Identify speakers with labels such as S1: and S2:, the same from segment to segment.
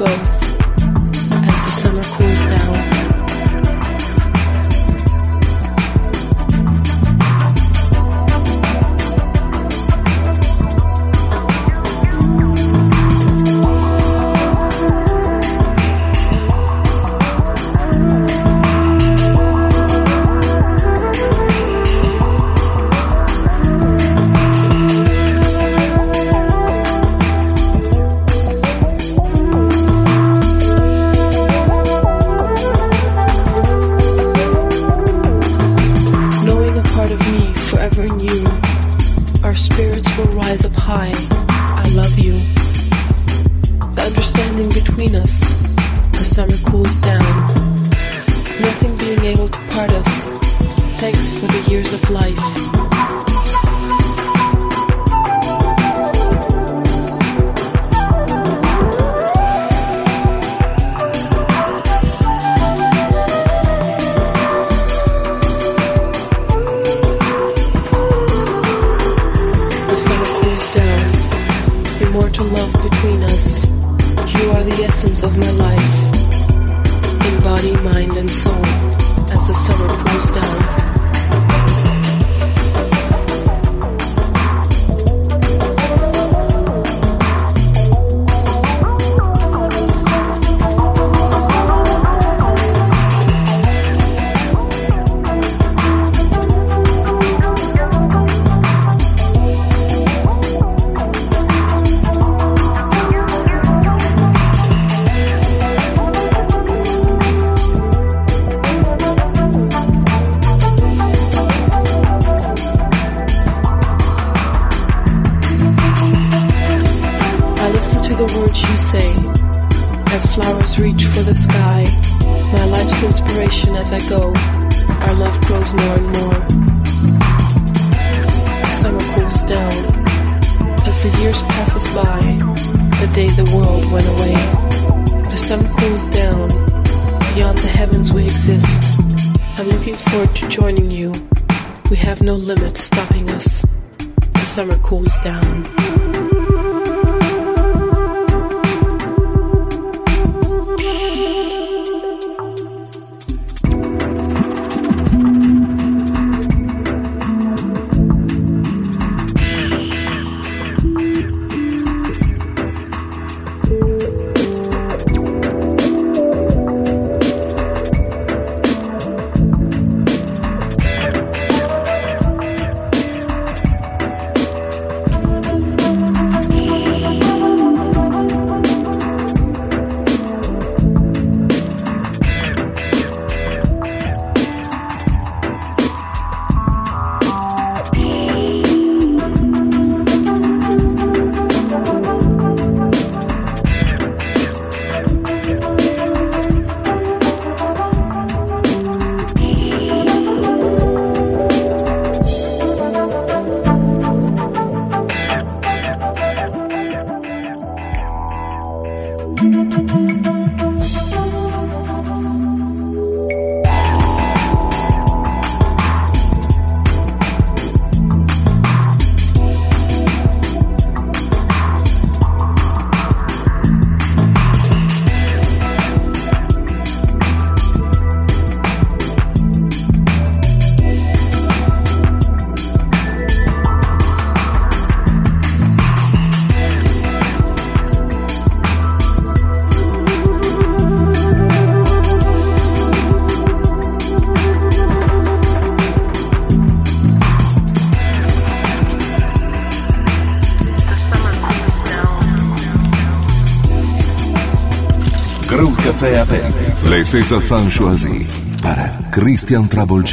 S1: Boom.
S2: César Sanchoisi para Christian Trouble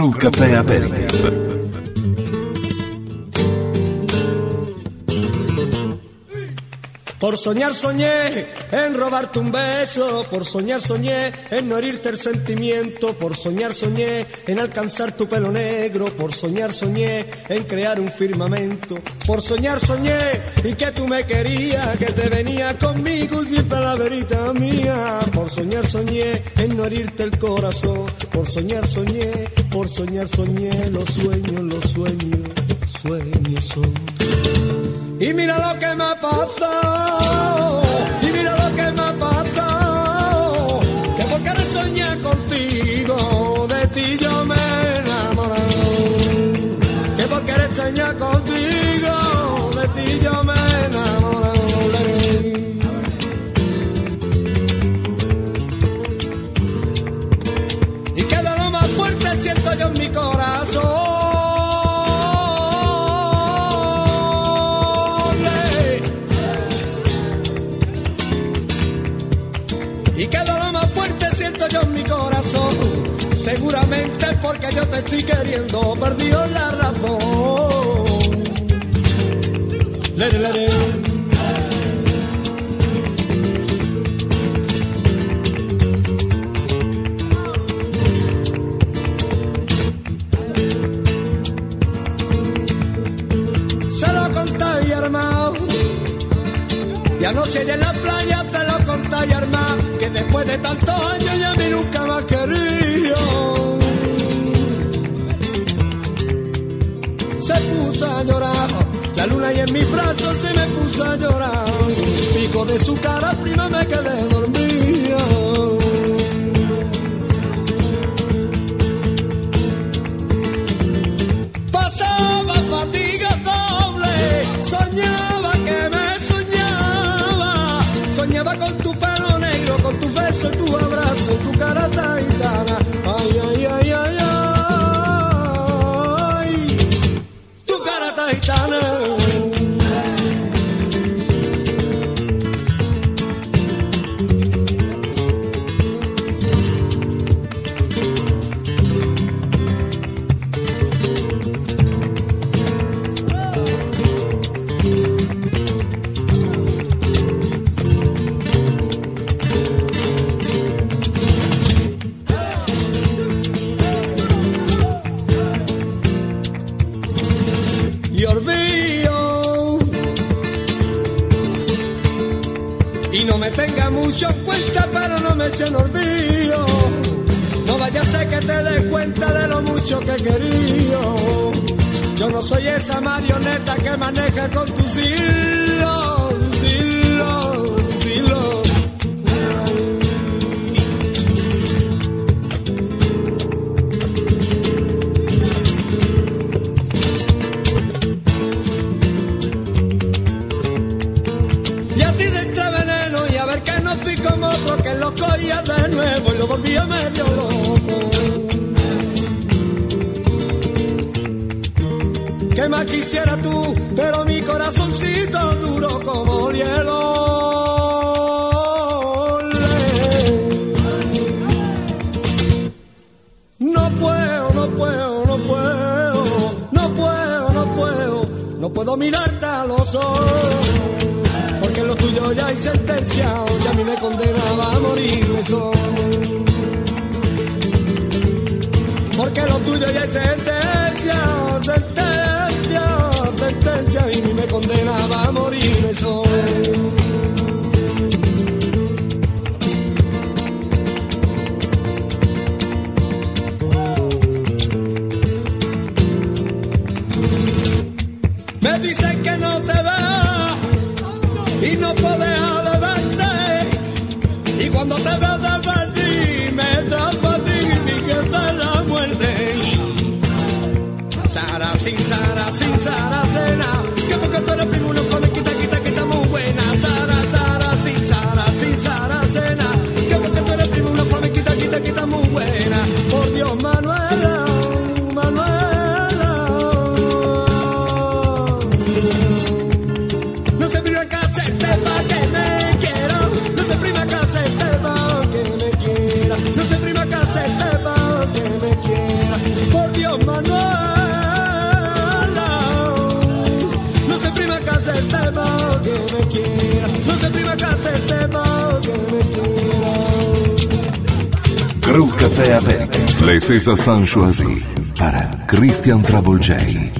S2: Brew
S1: Café Aperitif.
S3: Por soñar soñé en robarte un beso, por soñar soñé en no herirte el sentimiento, por soñar soñé en alcanzar tu pelo negro, por soñar soñé en crear un firmamento, por soñar soñé y que tú me querías, que te venía conmigo siempre la verita mía, por soñar soñé en no herirte el corazón, por soñar soñé por soñar soñé, los sueños, los sueños, sueños son. porque yo te estoy queriendo, perdió la razón. Se lo conté mi hermano, y anoche en la playa se lo conté mi hermano, que después de tantos años ya me nunca a llorar, pico de su cara primavera. maneja conducir. É
S4: Crew Café Aperitif. Les César San Choisi para Christian Travolgei.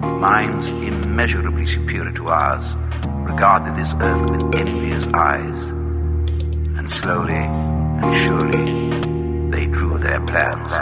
S2: minds immeasurably superior to ours regarded this earth with envious eyes. And slowly and surely, they drew their plans.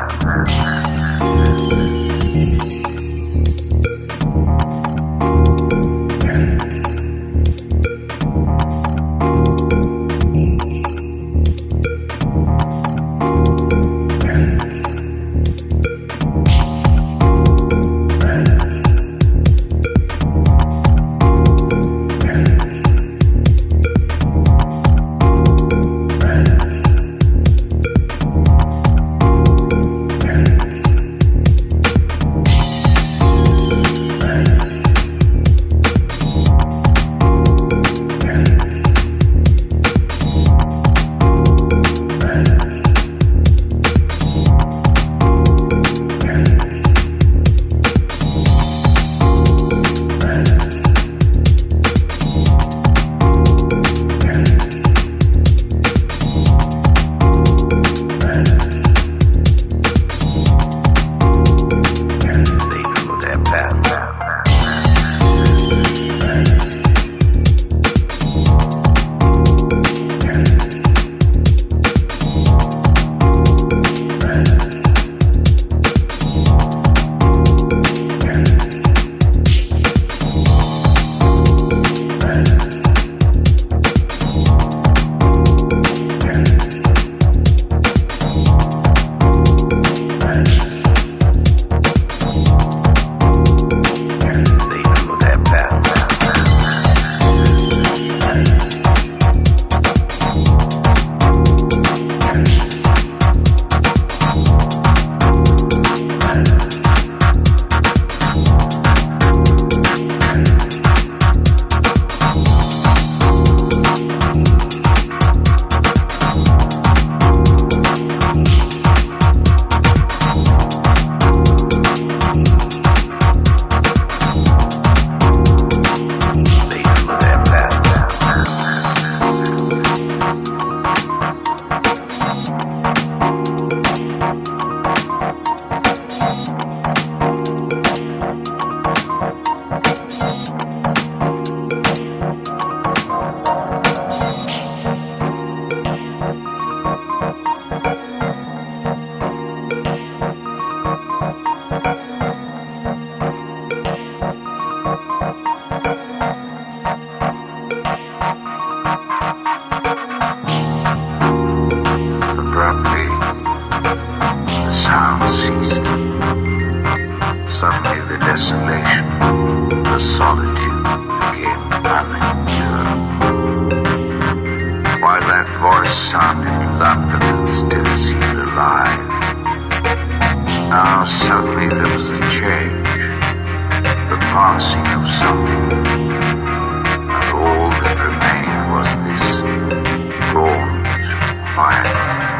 S2: Now suddenly there was a change, the passing of something, and all that remained was this gaunt quiet.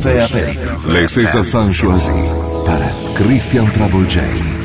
S1: caffè aperitivo. Le Sesa Sanchoisi para Christian
S5: Travolgei.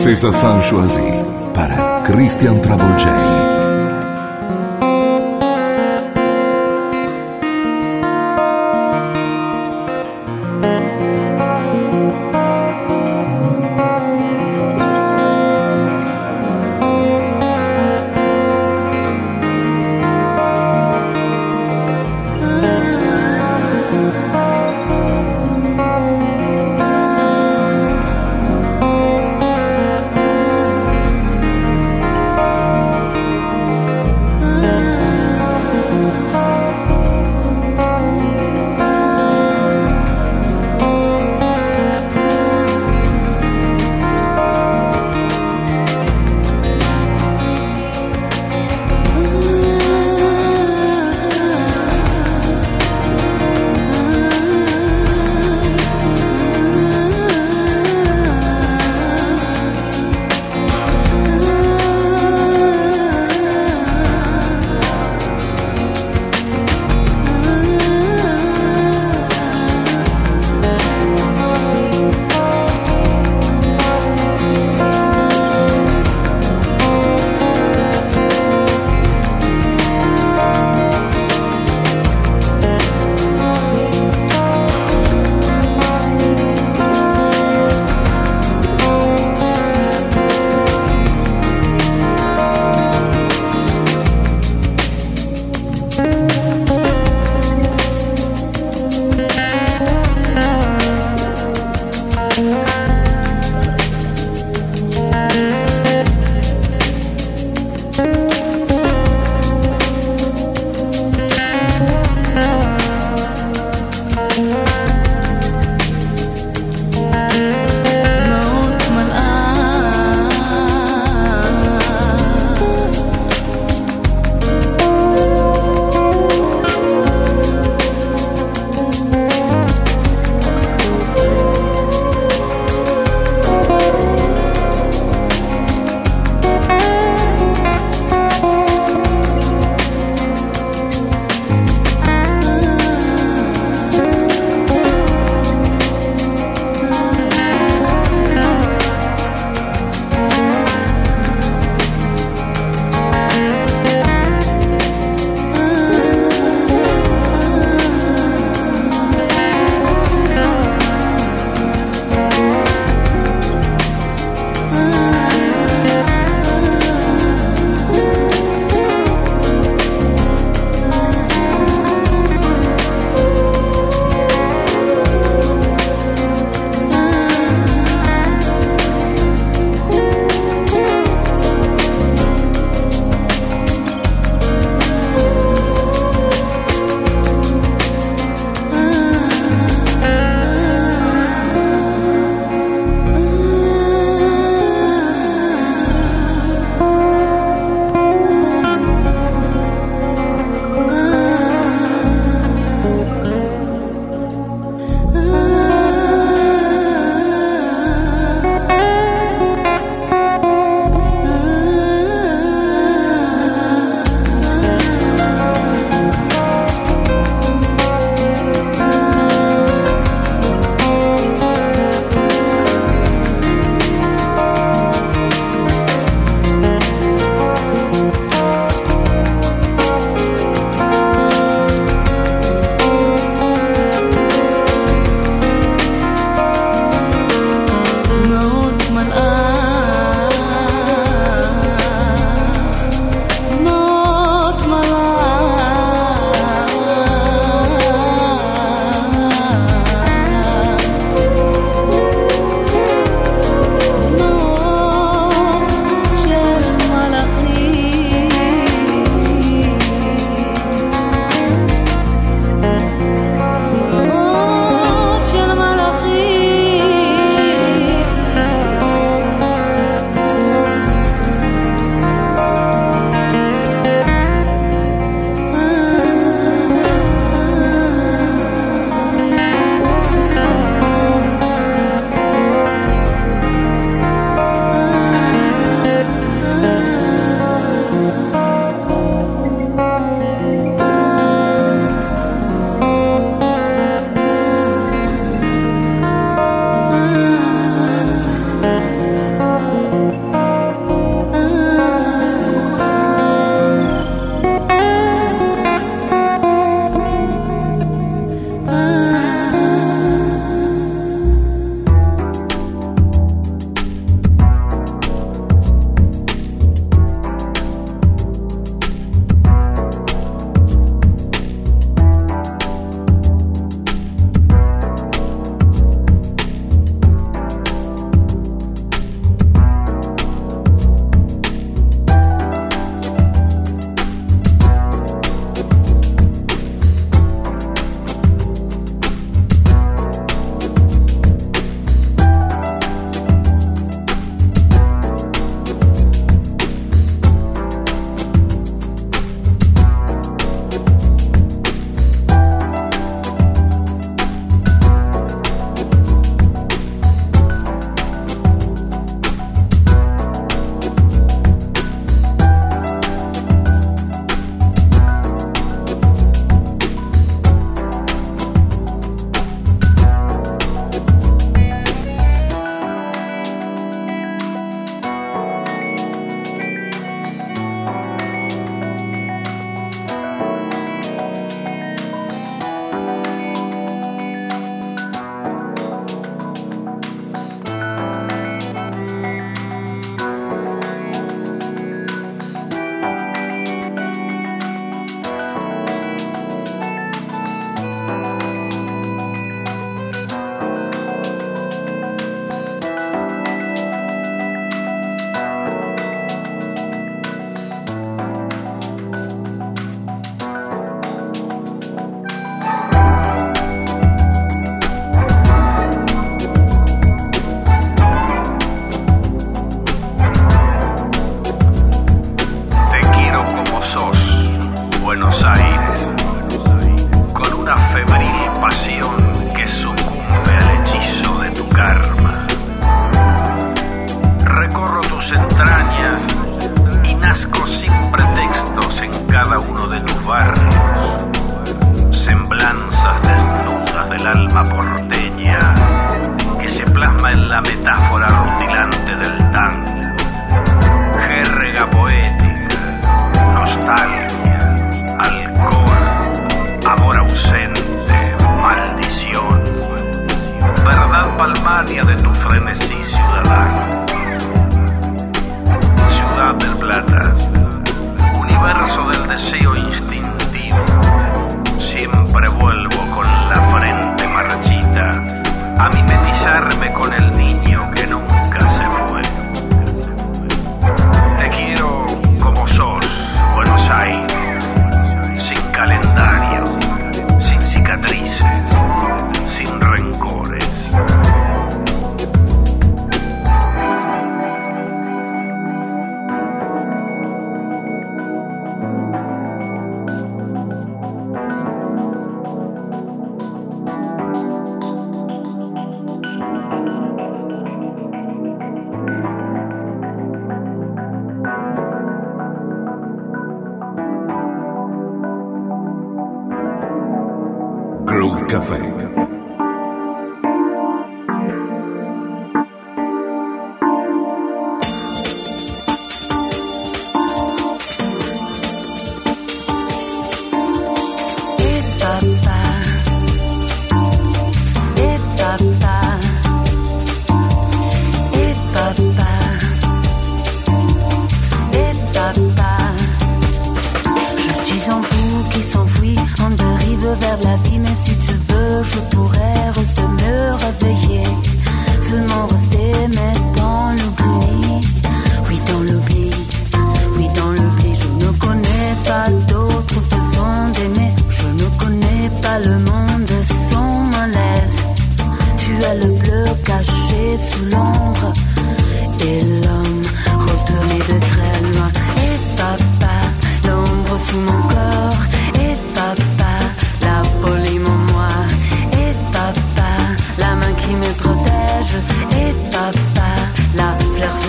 S5: Princesa Sanchoisi para Christian Travolgei.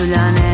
S1: Juliane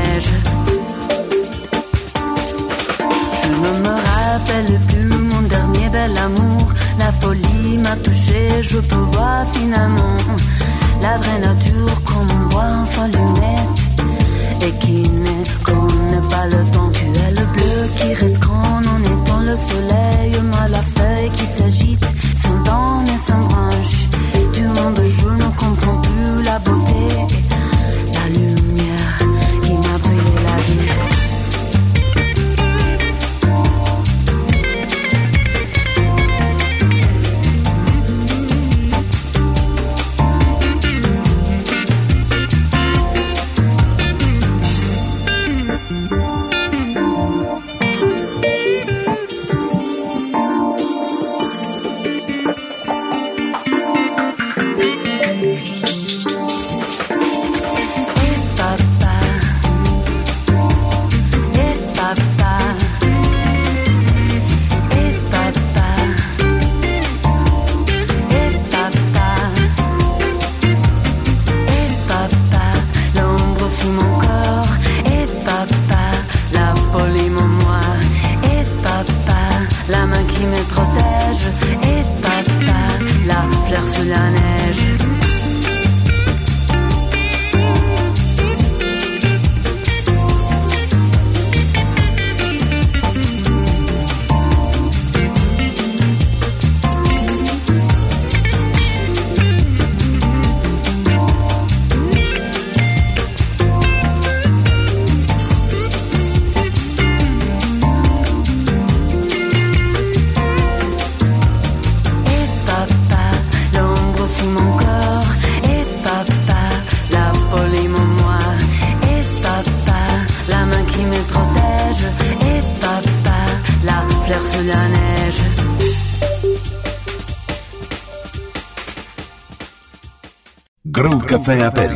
S1: Vem
S5: à
S1: Pérez.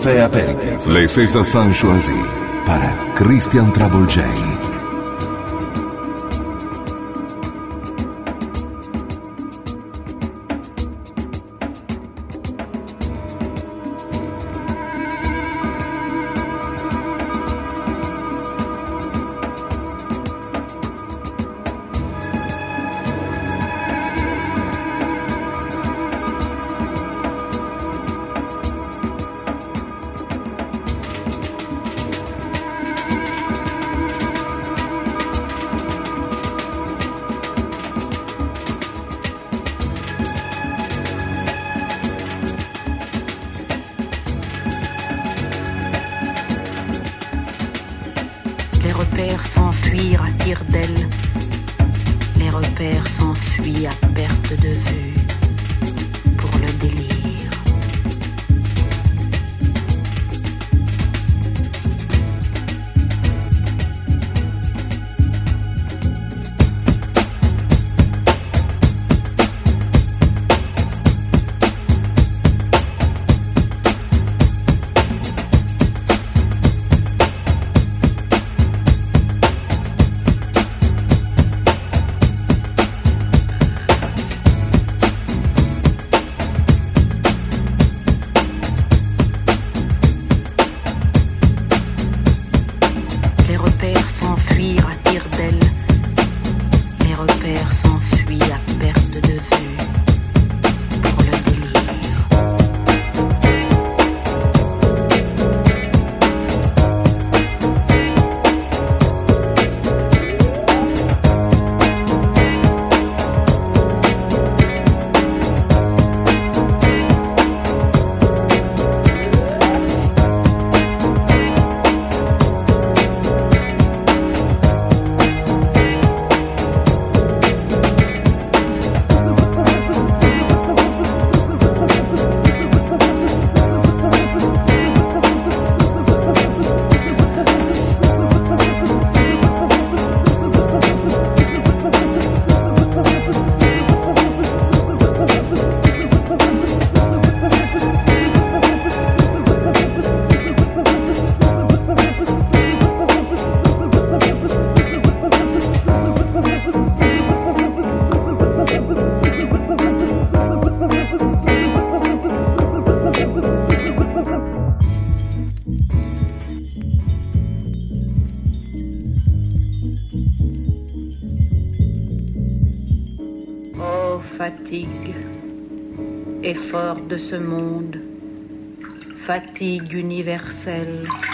S1: caffè aperitivo. Le 6 para Christian
S2: Travolgei.
S6: Fatigue universelle.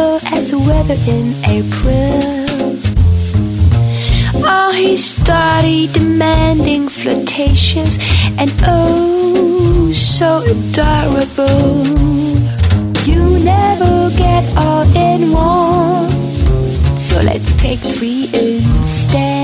S7: as the weather in April. Oh, he started demanding flirtations and oh, so adorable. You never get all in one, so let's take three instead.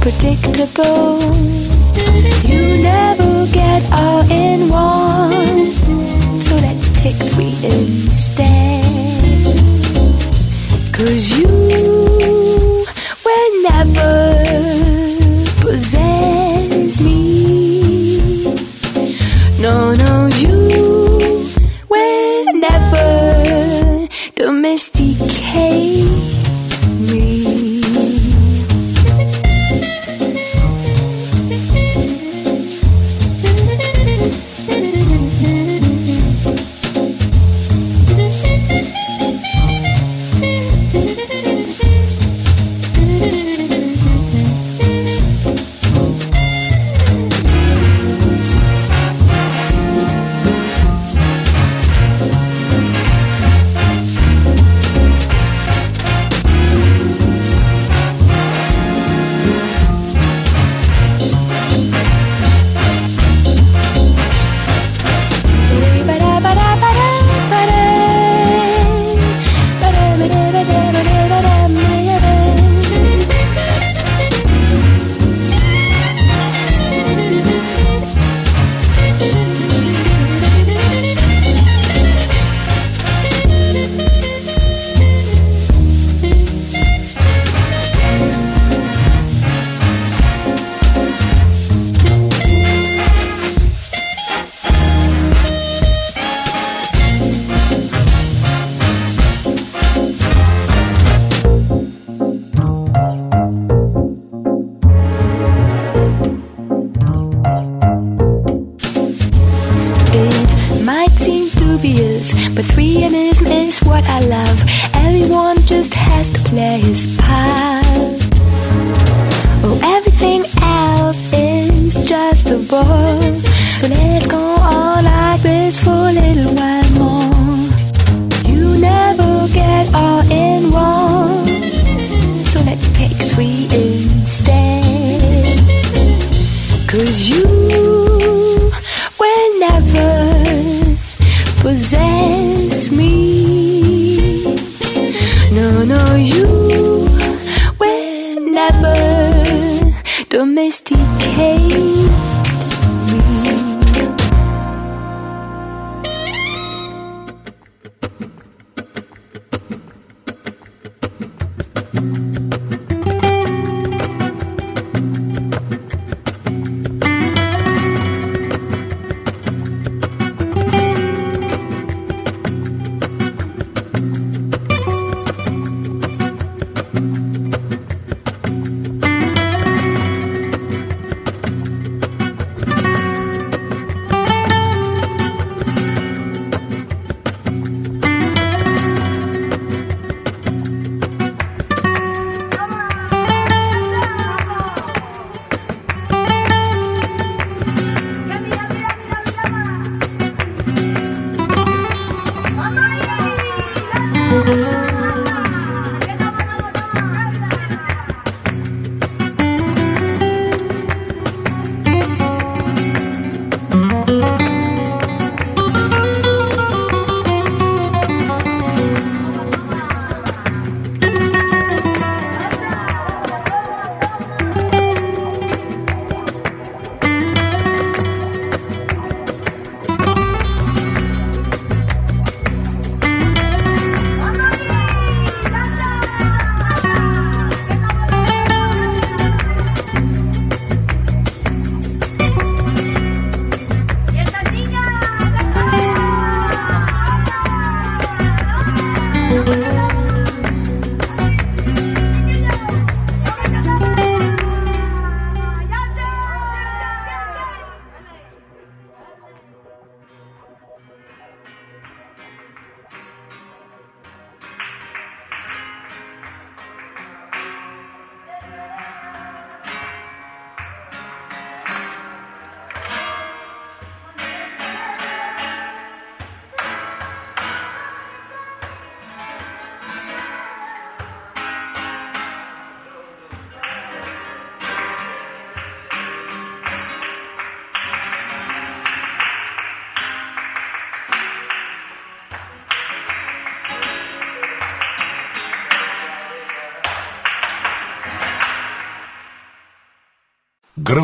S7: predictable.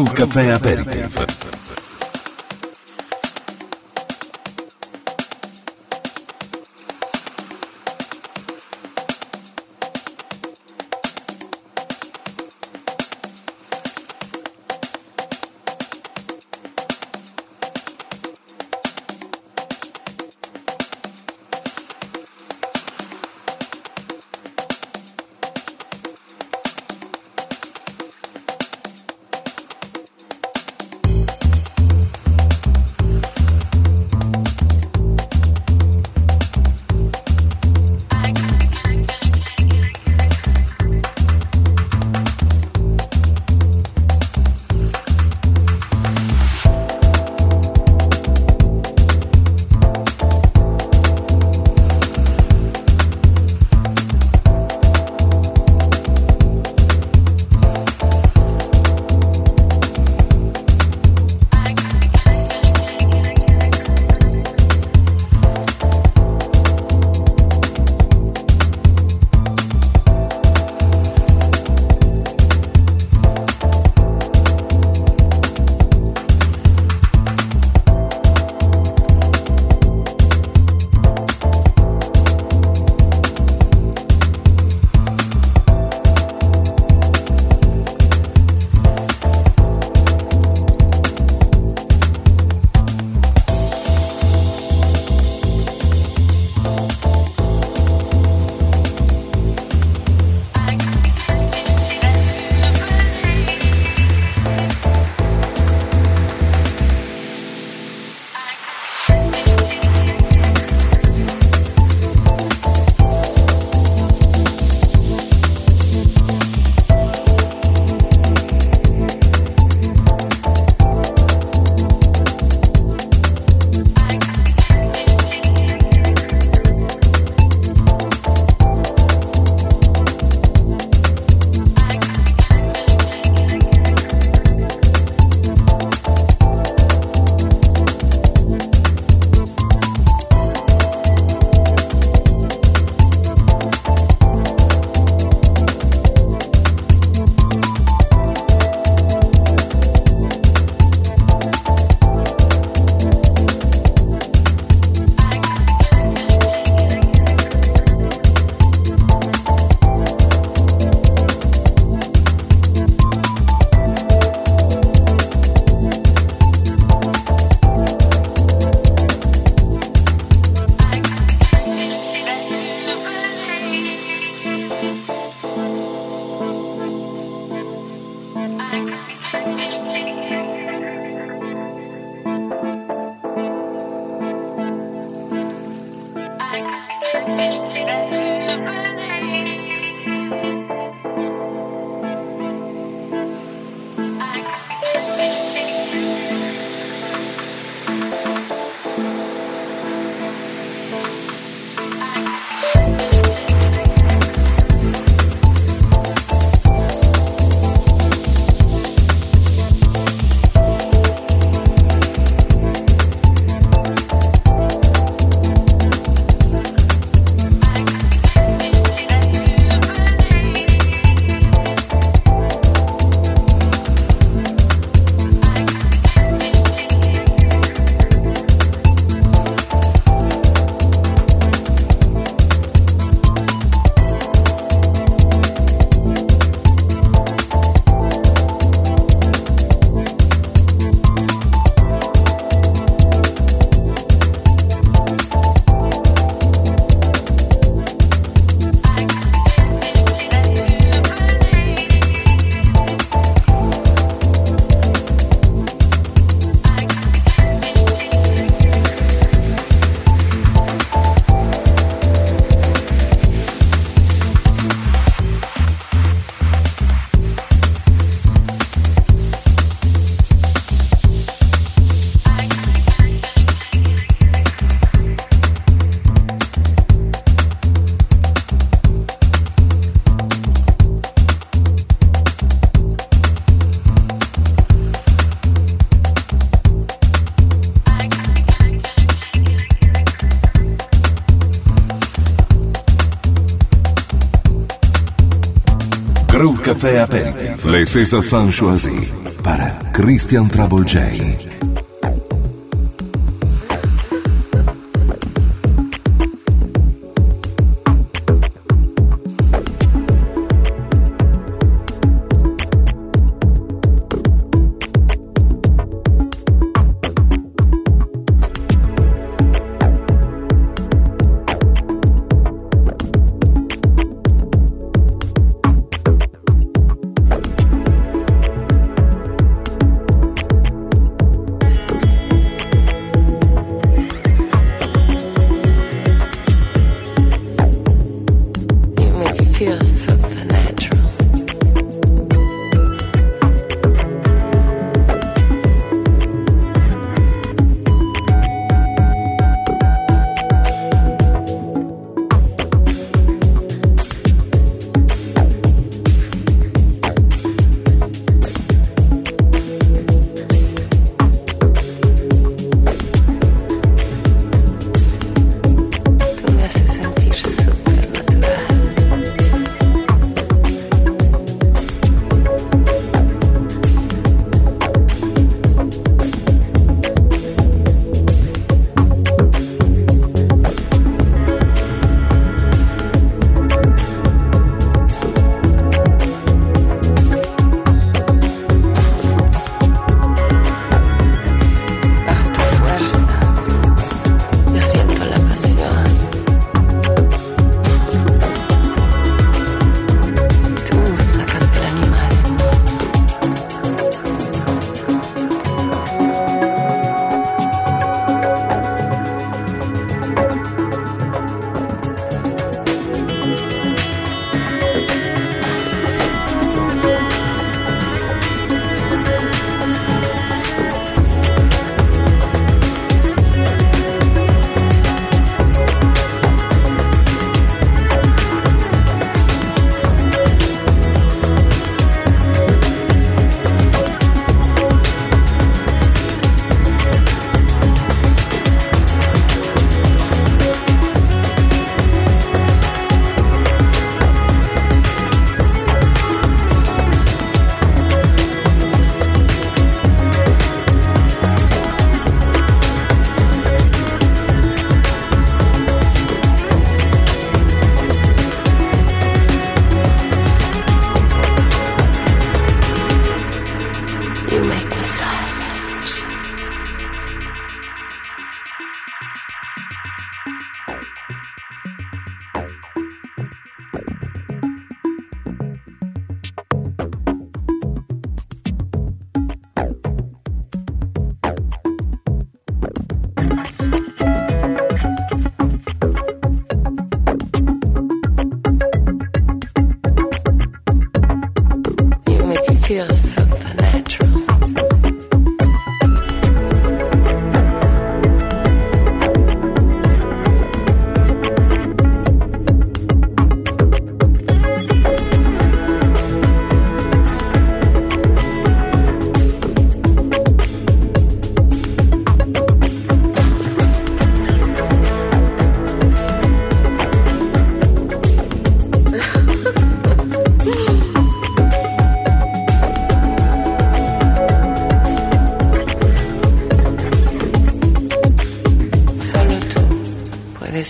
S7: para
S8: o Café América. César Saint-Choisy
S9: para Christian Trouble J.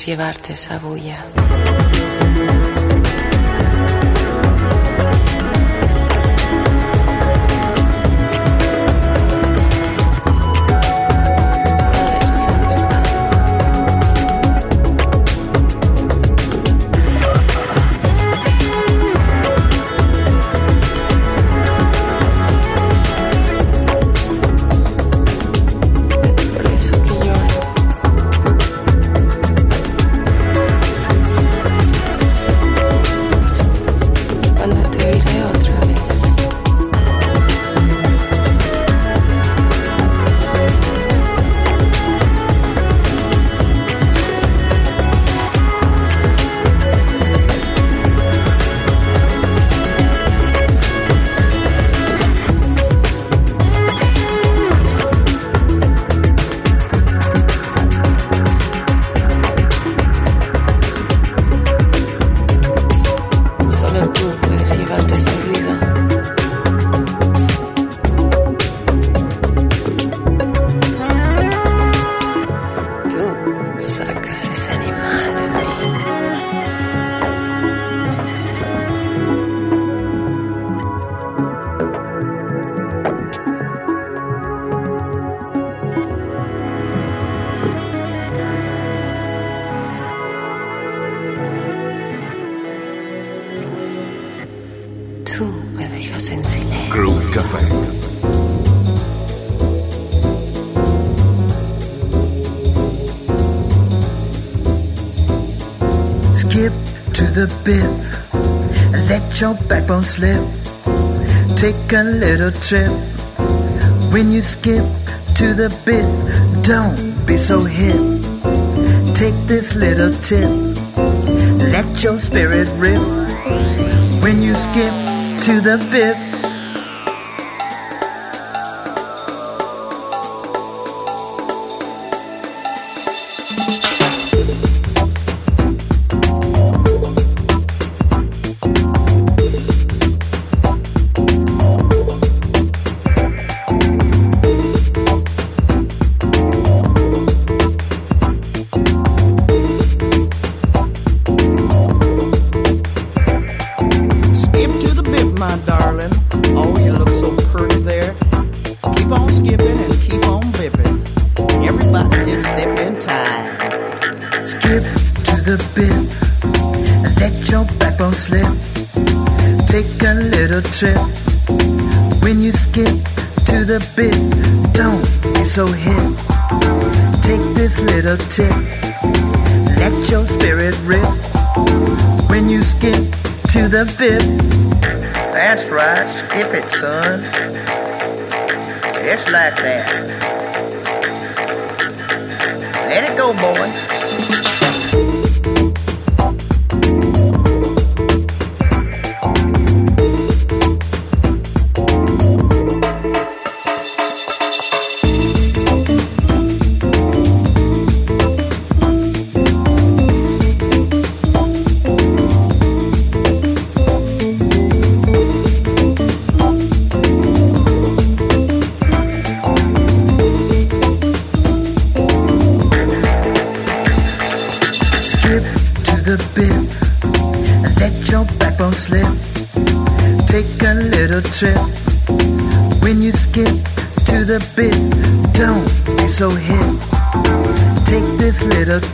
S10: llevarte esa.
S11: Bit. Let your backbone slip. Take a little trip. When you skip to the bit, don't be so hip. Take this little tip. Let your spirit rip. When you skip to the bit. Little tip. Let your spirit rip. When you skip to the bit.
S12: That's right, skip it, son. Just like that. Let it go, boy.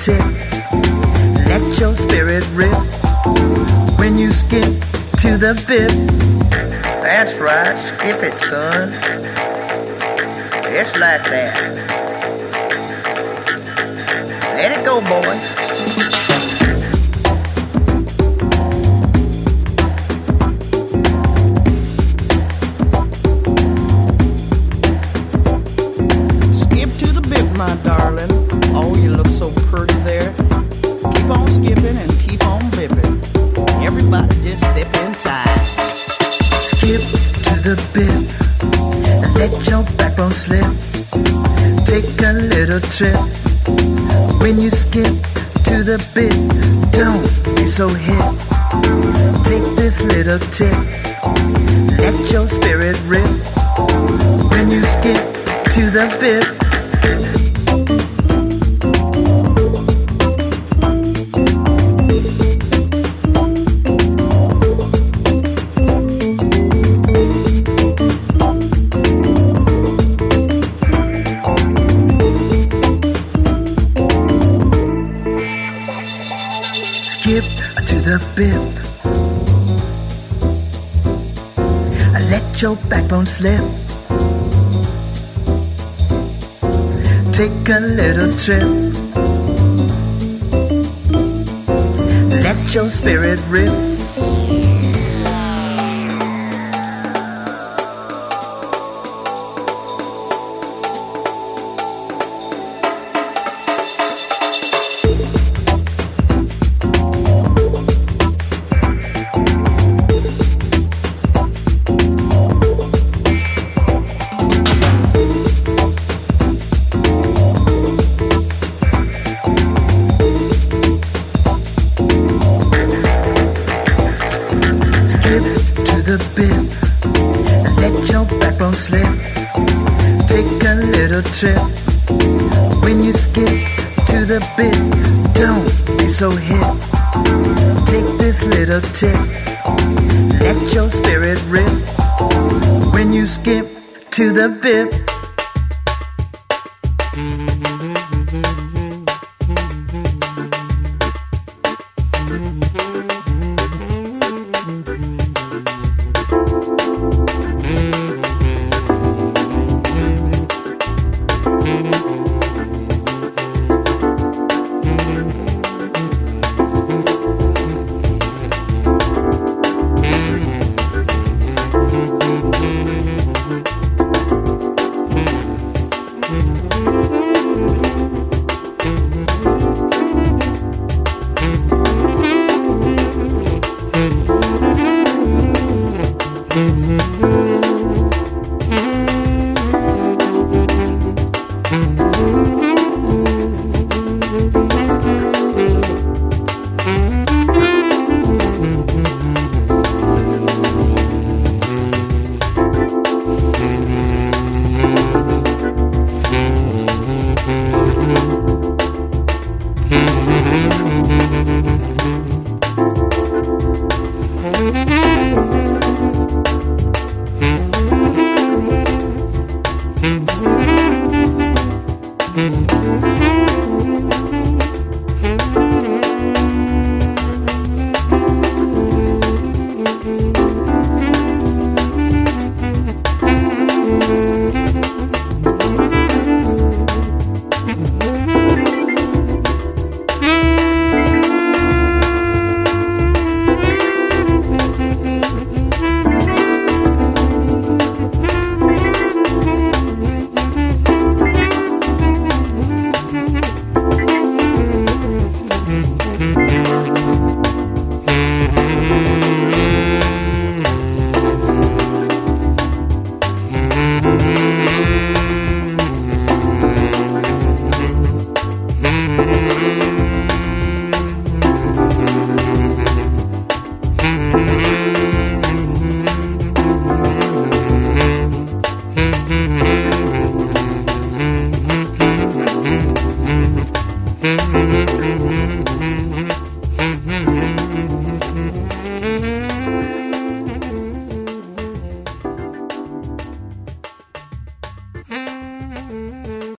S11: Tip. Let your spirit rip. When you skip to the bit.
S12: That's right, skip it, son. It's like that.
S11: Trip. Let your spirit rip. Tip. Let your spirit rip. When you skip to the bit.